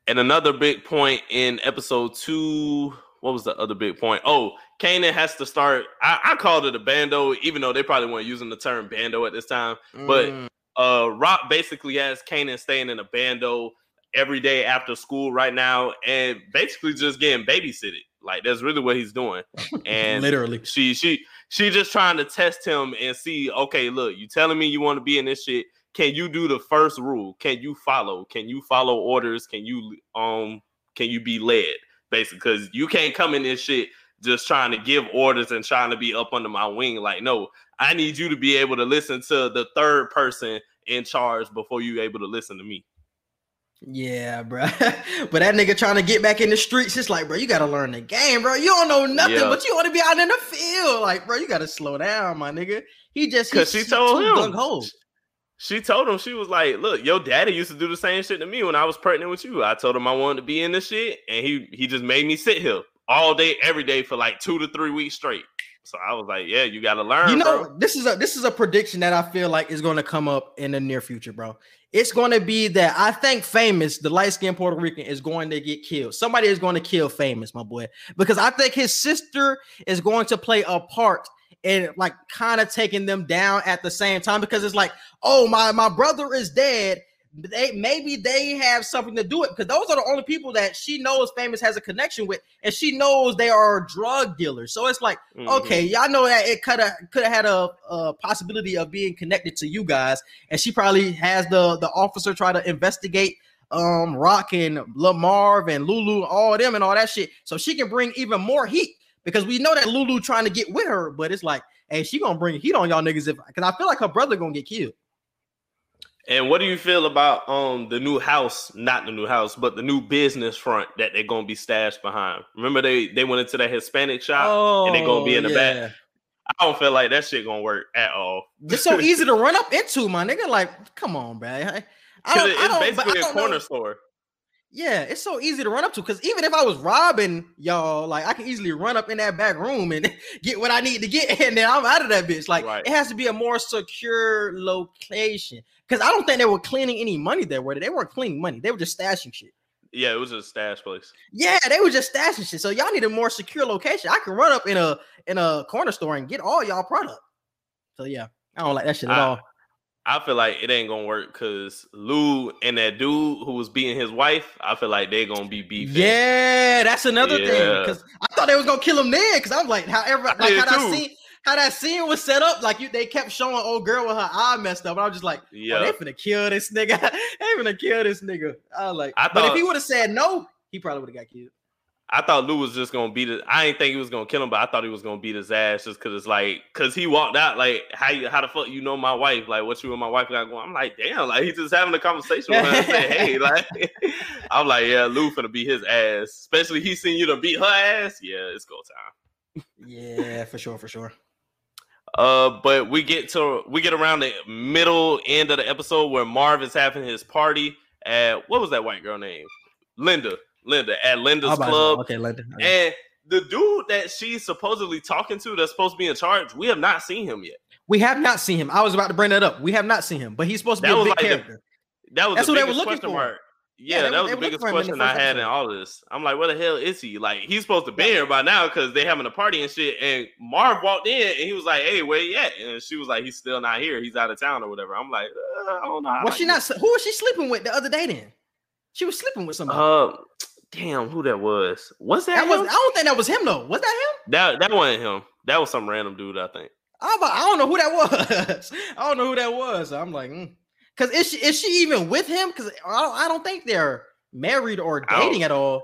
And another big point in episode two. What was the other big point? Oh, Kanan has to start. I, I called it a bando, even though they probably weren't using the term bando at this time. But Mm, uh Raq basically has Kanan staying in a bando every day after school right now and basically just getting babysitted. Like that's really what he's doing. And literally, she she she just trying to test him and see, okay, look, you telling me you want to be in this shit. Can you do the first rule? Can you follow? Can you follow orders? Can you um can you be led? Basically, because you can't come in this shit just trying to give orders and trying to be up under my wing. Like, no, I need you to be able to listen to the third person in charge before you able to listen to me. yeah, bro. but that nigga trying to get back in the streets, it's like, bro, you gotta learn the game, bro. You don't know nothing, Yeah. but you want to be out in the field, like, bro. You gotta slow down, my nigga. He just Cause he's she told him. gung-ho. She told him she was like, "Look, your daddy used to do the same shit to me when I was pregnant with you. I told him I wanted to be in this shit, and he he just made me sit here all day, every day for like two to three weeks straight. So I was like, "Yeah, you got to learn, You know, bro." this is a this is a prediction that I feel like is going to come up in the near future, bro. It's going to be that I think famous, the light skinned Puerto Rican, is going to get killed. Somebody is going to kill famous, my boy, because I think his sister is going to play a part in like kind of taking them down at the same time because it's like, oh my my brother is dead. They maybe they have something to do it because those are the only people that she knows famous has a connection with, and she knows they are drug dealers. So it's like. Mhm. Okay, y'all know that it could have could have had a, a possibility of being connected to you guys, and she probably has the the officer try to investigate um Raq and Lamarv and Lulu, all of them and all that shit, so she can bring even more heat because we know that Lulu trying to get with her, but it's like, hey, she gonna bring heat on y'all niggas if because I feel like her brother gonna get killed. And what do you feel about um the new house? Not the new house, but the new business front that they're gonna be stashed behind. Remember they they went into that Hispanic shop. Oh, and they gonna be in the back. I don't feel like that shit gonna work at all. It's so easy to run up into, my nigga. Like, come on, bro. I, I don't, I it's don't, but I basically a don't know. corner store. Yeah, it's so easy to run up to because even if I was robbing y'all, like I can easily run up in that back room and get what I need to get, and then I'm out of that bitch. Like Right. it has to be a more secure location because I don't think they were cleaning any money there. Were they? They weren't cleaning money. They were just stashing shit. Yeah, it was a stash place. Yeah, they were just stashing shit. So y'all need a more secure location. I can run up in a in a corner store and get all y'all product. So yeah, I don't like that shit at I- all. I feel like it ain't gonna work because Lou and that dude who was beating his wife, I feel like they're gonna be beefing. Yeah, that's another thing. Because I thought they was gonna kill him then. Because I'm like, however, like did how that scene, how that scene was set up, like you, they kept showing old girl with her eye messed up. And I was just like, Yeah. oh, they finna kill this nigga. they finna kill this nigga. I was like, I but if he would have said no, he probably would have got killed. I thought Lou was just gonna beat it. I didn't think he was gonna kill him, but I thought he was gonna beat his ass just because it's like, cause he walked out like, how you, how the fuck you know my wife? Like, what you and my wife got going? I'm like, damn, like he's just having a conversation with her and say, hey, like, I'm like, yeah, Lou finna beat his ass. Especially he seen you to beat her ass. Yeah, it's go time. Yeah, for sure, for sure. Uh, but we get to we get around the middle end of the episode where Marv is having his party at what was that white girl name? Linda. Linda at Linda's club. Okay, Linda. Okay. And the dude that she's supposedly talking to that's supposed to be in charge, we have not seen him yet. We have not seen him. I was about to bring that up. We have not seen him, but he's supposed to be a big like the- character. That was That's the what they were looking question for. mark. Yeah, that was the biggest the question I had in all of this. I'm like, where the hell is he? Like, he's supposed to be here by now because they're having a party and shit. And Marv walked in and he was like, "Hey, where you at?" And she was like, "He's still not here. He's out of town or whatever." I'm like, uh, I don't know. Was she not? Who was she sleeping with the other day? Then she was sleeping with somebody. Uh, damn, who that was? Was that, that was. I don't think that was him though. Was that him? That that wasn't him. That was some random dude. I think. I'm I don't know who that was. I don't know who that was. I'm like, because is she is she even with him? Because I don't, I don't think they're married or dating at all.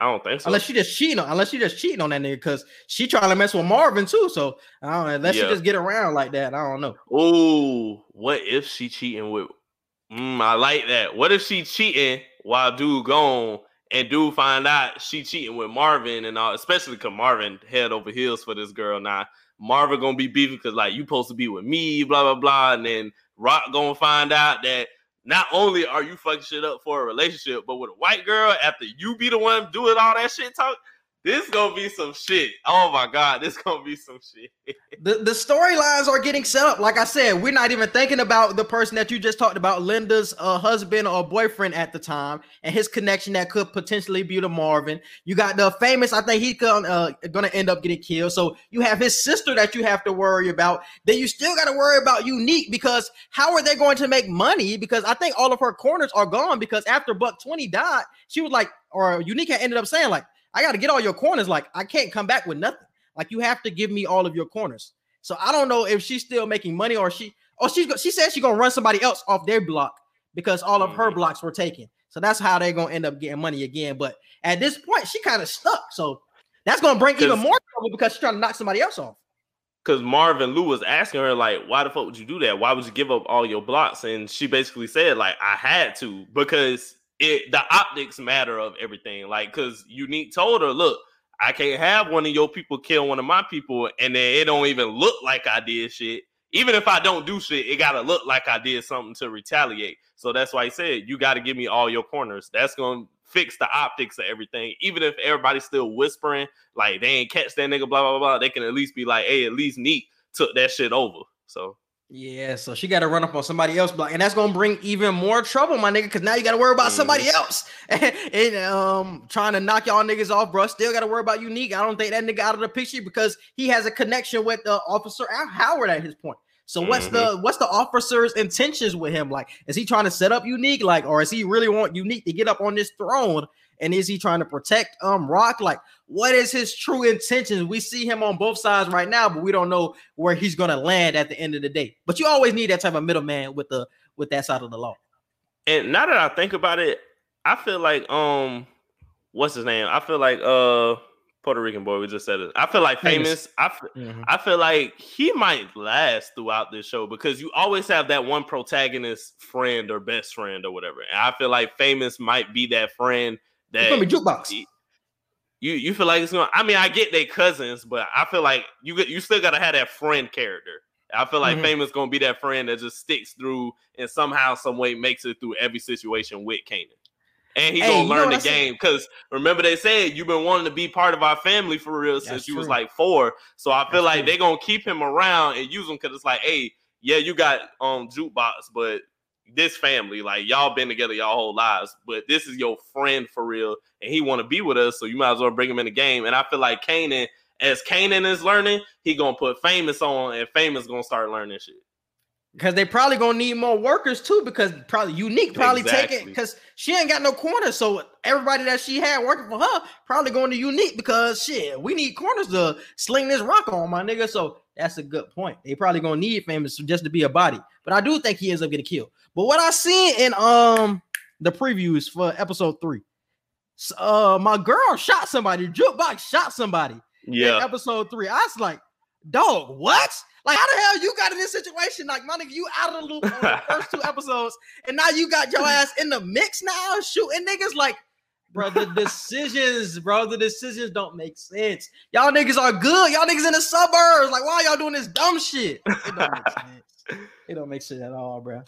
I don't think so. Unless she just cheating on, unless she just cheating on that nigga, because she trying to mess with Marvin too. So I don't know. Unless Yeah. she just get around like that, I don't know. Ooh, what if she cheating with? Mm, I like that. What if she cheating while dude gone and dude find out she cheating with Marvin and all, especially because Marvin head over heels for this girl now. Marvin gonna be beefing because like you supposed to be with me, blah blah blah, and then Raq gonna find out that not only are you fucking shit up for a relationship, but with a white girl after you be the one doing all that shit talk. This gonna be some shit. Oh my god, this gonna be some shit. The the storylines are getting set up. Like I said, we're not even thinking about the person that you just talked about, Linda's uh, husband or boyfriend at the time, and his connection that could potentially be to Marvin. You got the famous. I think he's gonna uh, gonna end up getting killed. So you have his sister that you have to worry about. Then you still got to worry about Unique because how are they going to make money? Because I think all of her corners are gone because after Buck Twenty died, she was like, or Unique had ended up saying like, I got to get all your corners. Like I can't come back with nothing. Like you have to give me all of your corners. So I don't know if she's still making money or she oh she's she said she's gonna run somebody else off their block because all of her Mhm. blocks were taken. So that's how they're gonna end up getting money again. But at this point, she kind of stuck. So that's gonna bring even more trouble because she's trying to knock somebody else off. because Marvin Lou was asking her like, "Why the fuck would you do that? Why would you give up all your blocks?" And she basically said like, "I had to because it the optics matter of everything. Like, because Unique told her, look." I can't have one of your people kill one of my people, and then it don't even look like I did shit. Even if I don't do shit, it gotta look like I did something to retaliate. So that's why I said you got to give me all your corners. That's gonna fix the optics of everything. Even if everybody's still whispering like they ain't catch that nigga, blah blah blah, they can at least be like, hey, at least Neat took that shit over. So Yeah, so she got to run up on somebody else block, and that's gonna bring even more trouble, my nigga. Because now you got to worry about somebody else, and um, trying to knock y'all niggas off, bro. Still got to worry about unique. I don't think that nigga out of the picture because he has a connection with the officer Al Howard at his point. So what's the what's the officer's intentions with him? Like, is he trying to set up unique, like, or is he really want unique to get up on this throne? And is he trying to protect um Raq? Like, what is his true intentions? We see him on both sides right now, but we don't know where he's gonna land at the end of the day. But you always need that type of middleman with the with that side of the law. and now that I think about it, I feel like um, what's his name? I feel like uh, Puerto Rican boy. We just said it. I feel like Famous. I f- I feel like he might last throughout this show because you always have that one protagonist friend or best friend or whatever. And I feel like famous might be that friend It's gonna be that jukebox. you you feel like it's gonna. I mean, I get they cousins, but I feel like you you still gotta have that friend character. I feel like Mhm. famous gonna be that friend that just sticks through and somehow, some way makes it through every situation with Kanan. And he Hey, gonna learn the game because remember they said you've been wanting to be part of our family for real since That's you was like four. So I feel That's like true. they gonna keep him around and use him because it's like, hey, yeah, you got um jukebox, but this family, like y'all been together y'all whole lives, but this is your friend for real, and he want to be with us, so you might as well bring him in the game. And I feel like Kanan, as Kanan is learning, he gonna put famous on, and famous gonna start learning shit. Because they probably gonna need more workers too. Because probably unique probably take it because she ain't got no corners. So everybody that she had working for her probably going to unique because shit, we need corners to sling this rock on, my nigga. So that's a good point. They probably gonna need famous just to be a body. But I do think he ends up getting killed. But what I seen in um the previews for episode three, Uh, my girl shot somebody. Jukebox shot somebody. in Yeah. episode three. I was like, dog, what? Like, how the hell you got in this situation? Like, my nigga, you out of the loop on the first two episodes, and now you got your ass in the mix now, shooting niggas. Like, bro, the decisions, bro, the decisions don't make sense. Y'all niggas are good. Y'all niggas in the suburbs. Like, why y'all doing this dumb shit? It don't make sense. It don't make sense at all, bro.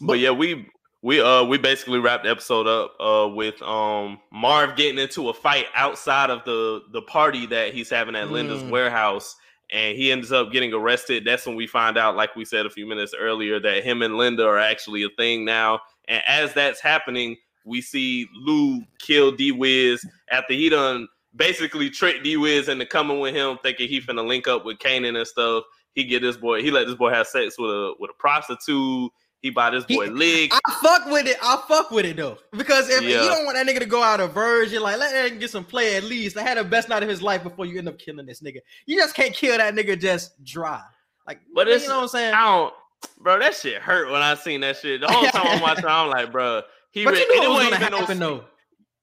But yeah, we we uh we basically wrapped the episode up uh with um Marv getting into a fight outside of the the party that he's having at Linda's Mm. warehouse and he ends up getting arrested. That's when we find out like we said a few minutes earlier that him and Linda are actually a thing now. And as that's happening, we see Lou kill D Wiz after he done basically tricked D Wiz into coming with him thinking he finna link up with Kanan and stuff. He get this boy, he let this boy have sex with a with a prostitute. He bought this He- boy leg. I fuck with it. I fuck with it though, because if Yeah. you don't want that nigga to go out of virgin, like let that nigga get some play at least. I had the best night of his life before you end up killing this nigga. You just can't kill that nigga just dry. Like, But you know what I'm saying? I don't, bro. That shit hurt when I seen that shit. The whole time I'm watching, I'm like, bro. He But re- you knew and it was wasn't gonna even happen no, though.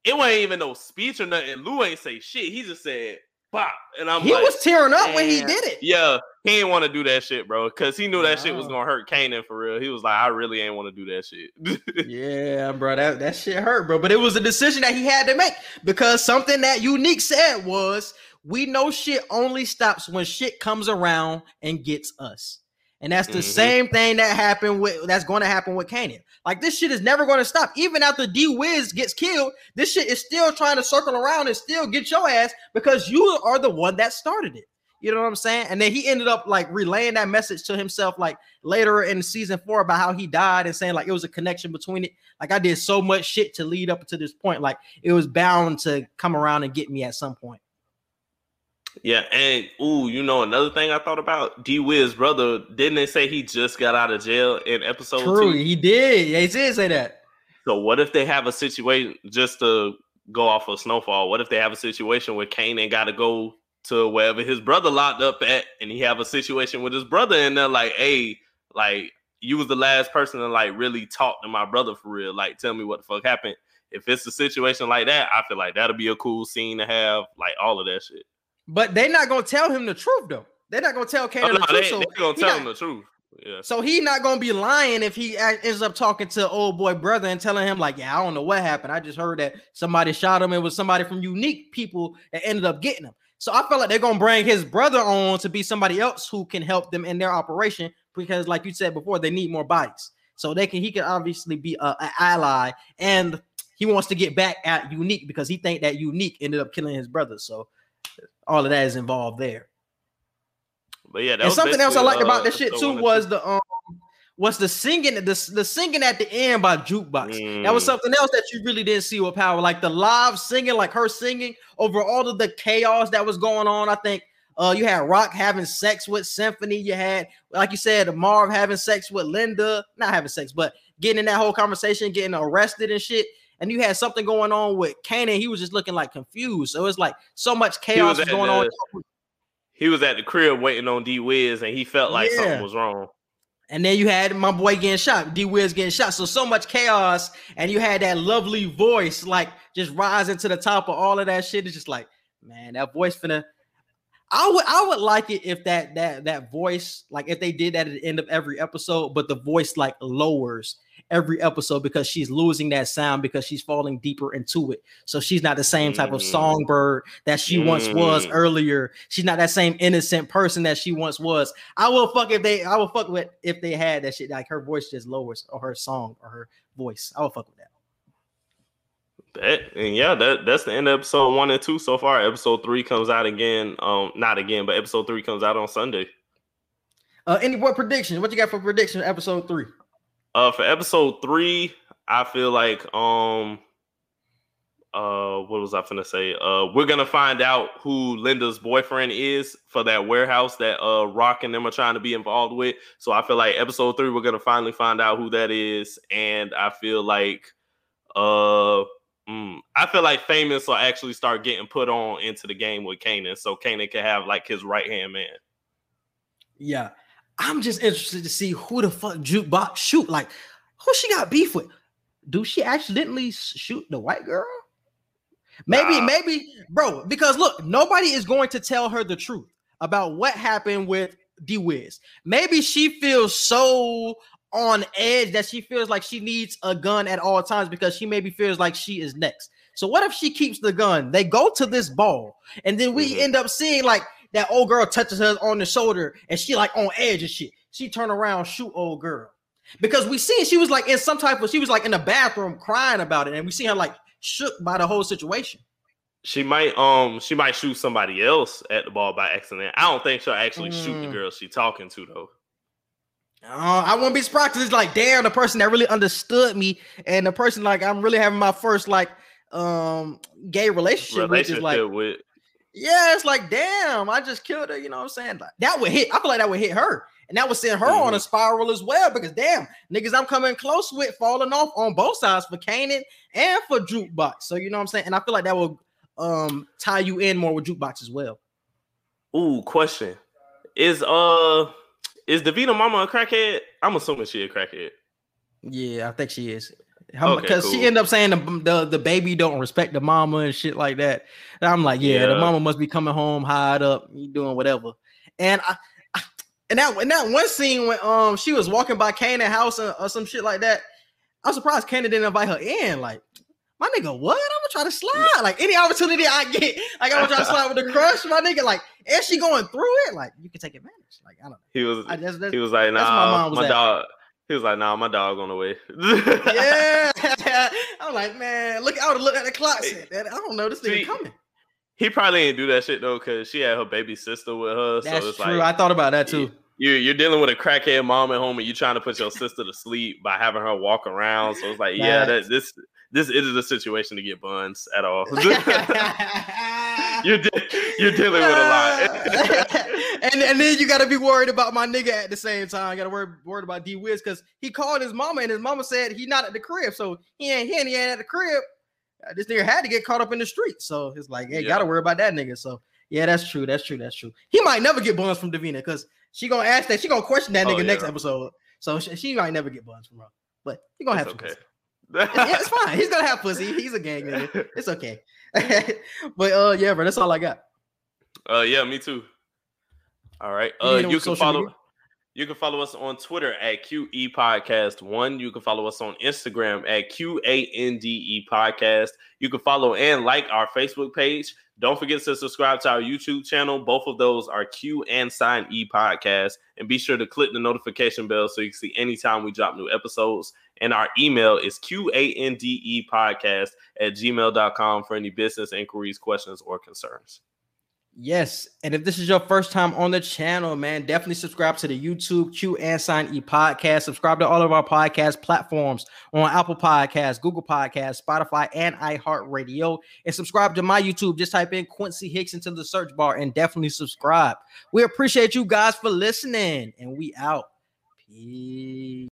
It wasn't even no speech or nothing. Lou ain't say shit. He just said, "Bop," and I'm He like, was tearing up when he did it. Yeah, he didn't want to do that shit, bro, because he knew that shit was gonna hurt Kanan for real. He was like, I really ain't want to do that shit. Yeah, bro, that, that shit hurt, bro. But it was a decision that he had to make because something that Unique said was, "We know shit only stops when shit comes around and gets us." And that's the Mhm. same thing that happened with that's going to happen with Kanan. Like this shit is never going to stop. Even after D Wiz gets killed, this shit is still trying to circle around and still get your ass because you are the one that started it. You know what I'm saying? And then he ended up like relaying that message to himself, like later in season four about how he died and saying like it was a connection between it. Like I did so much shit to lead up to this point. Like it was bound to come around and get me at some point. Yeah, and ooh, you know another thing I thought about D Wiz brother. Didn't they say he just got out of jail in episode True, two? he did. Yeah, he did say that. So what if they have a situation just to go off of Snowfall? What if they have a situation where Kane Kanan got to go to wherever his brother locked up at, and he have a situation with his brother, and they're like, "Hey, like you was the last person to like really talk to my brother for real. Like, tell me what the fuck happened." If it's a situation like that, I feel like that'll be a cool scene to have, like all of that shit. But they're not gonna tell him the truth though. They're not gonna tell Oh, no, the truth. they, so they gonna tell not- him the truth. Yeah. So he not gonna be lying if he ends up talking to old boy brother and telling him like, yeah, I don't know what happened. I just heard that somebody shot him. It was somebody from unique people that ended up getting him. So I feel like they're gonna bring his brother on to be somebody else who can help them in their operation because, like you said before, they need more bodies. So they can he can obviously be a, a ally and he wants to get back at unique because he think that unique ended up killing his brother. So all of that is involved there But yeah, that and was something else I liked about uh, this shit too was the um was the singing the, the singing at the end by jukebox. That was Mm. something else that you really didn't see with Power, like the live singing, like her singing over all of the chaos that was going on. I think uh you had Raq having sex with Symphony. You had, like you said, Marv having sex with Linda, not having sex, but getting in that whole conversation, getting arrested and shit. And you had something going on with Kanan. He was just looking like confused. So it's like so much chaos was was going on. he was at the crib waiting on D Wiz, and he felt like Yeah. something was wrong. And then you had my boy getting shot, D Wiz getting shot. So so much chaos, and you had that lovely voice like just rising to the top of all of that shit. It's just like, man, that voice finna. I would I would like it if that that that voice like if they did that at the end of every episode, but the voice like lowers every episode because she's losing that sound because she's falling deeper into it. So she's not the same type of Mm. songbird that she once was Mm. earlier. She's not that same innocent person that she once was. I will fuck if they I will fuck with if they had that shit like her voice just lowers or her song or her voice. I will fuck with that. That and yeah, that that's the end of episode one and two so far. Episode three comes out again. Um, not again, but episode three comes out on Sunday. Uh any what predictions? What you got for prediction episode three? Uh, for episode three, I feel like um, uh, what was I finna say? Uh, we're gonna find out who Linda's boyfriend is for that warehouse that uh Raq and them are trying to be involved with. So I feel like episode three, we're gonna finally find out who that is, and I feel like uh. mm, I feel like famous will actually start getting put on into the game with Kanan, so Kanan can have like his right hand man. Yeah. I'm just interested to see who the fuck jukebox shoot. Like, who she got beef with? Do she accidentally shoot the white girl? Maybe, Nah. maybe, bro, because look, nobody is going to tell her the truth about what happened with D Wiz. Maybe she feels so on edge that she feels like she needs a gun at all times because she maybe feels like she is next. So what if she keeps the gun? They go to this ball, and then we Mhm. end up seeing like that old girl touches her on the shoulder, and she like on edge and shit. She turn around, shoot old girl. Because we seen she was like in some type of she was like in the bathroom crying about it, and we see her like shook by the whole situation. She might um she might shoot somebody else at the ball by accident. I don't think she'll actually shoot the Mm. girl she talking to though. Uh, I won't be surprised because it's like, damn, the person that really understood me, and the person like I'm really having my first like um gay relationship, with is Relationship like, with yeah, it's like, damn, I just killed her. You know what I'm saying? Like, that would hit. I feel like that would hit her, and that would send her on a Mhm. spiral as well. Because damn, niggas, I'm coming close with falling off on both sides for Kanan and for Jukebox. So you know what I'm saying? And I feel like that will um tie you in more with Jukebox as well. Ooh, question. Is uh is Davina mama a crackhead? I'm assuming she a crackhead. Yeah, I think she is. Okay, Because she cool. ended up saying the, the the baby don't respect the mama and shit like that. And I'm like, yeah, the mama must be coming home high up, you doing whatever. And I, I and that in that one scene when um she was walking by Kanan house or, or some shit like that, I'm surprised Kanan didn't invite her in. Like, my nigga, what? I'm gonna try to slide. Like any opportunity I get, like I'm gonna try to slide with the crush, my nigga. Like, is she going through it? Like, you can take advantage. Like, I don't know. He was I that's, he was like, that's where my nah, my, was at. Dog. He was like, nah, my dog on the way. yeah. I'm like, man, look, I would have looked at the clock. Said, that. I don't know, this nigga coming. He probably didn't do that shit though, cause she had her baby sister with her. That's so it's true. like I thought about that too. you you're dealing with a crackhead mom at home, and you're trying to put your sister to sleep by having her walk around. So it's like, yeah, that this this isn't a situation to get buns at all. you're de- you're dealing with a lot. and, and then you got to be worried about my nigga at the same time. Got to worry worried about D Wiz because he called his mama and his mama said he not at the crib, so he ain't here. and He ain't at the crib. Uh, this nigga had to get caught up in the street, so it's like, hey, Yeah. got to worry about that nigga. So yeah, that's true. That's true. That's true. He might never get buns from Davina because she gonna ask that. She gonna question that Oh, nigga next episode. So she, she might never get buns from her, but he gonna have to. okay. yeah, it's fine. He's gonna have pussy. He's a gang nigga. It's okay. but uh, yeah, bro, that's all I got. Uh, yeah, me too. All right. Uh, need on you can follow. media? You can follow us on Twitter at QE Podcast One. You can follow us on Instagram at Q A N D E Podcast. You can follow and like our Facebook page. Don't forget to subscribe to our YouTube channel. Both of those are Q and Sign E Podcast. And be sure to click the notification bell so you can see anytime we drop new episodes. And our email is QANDE Podcast at gmail.com for any business inquiries, questions, or concerns. Yes, and if this is your first time on the channel, man, definitely subscribe to the YouTube Q and Sign E podcast. Subscribe to all of our podcast platforms on Apple Podcasts, Google Podcasts, Spotify, and iHeartRadio. And subscribe to my YouTube. Just type in Quincy Hicks into the search bar and definitely subscribe. We appreciate you guys for listening, and we out. Peace.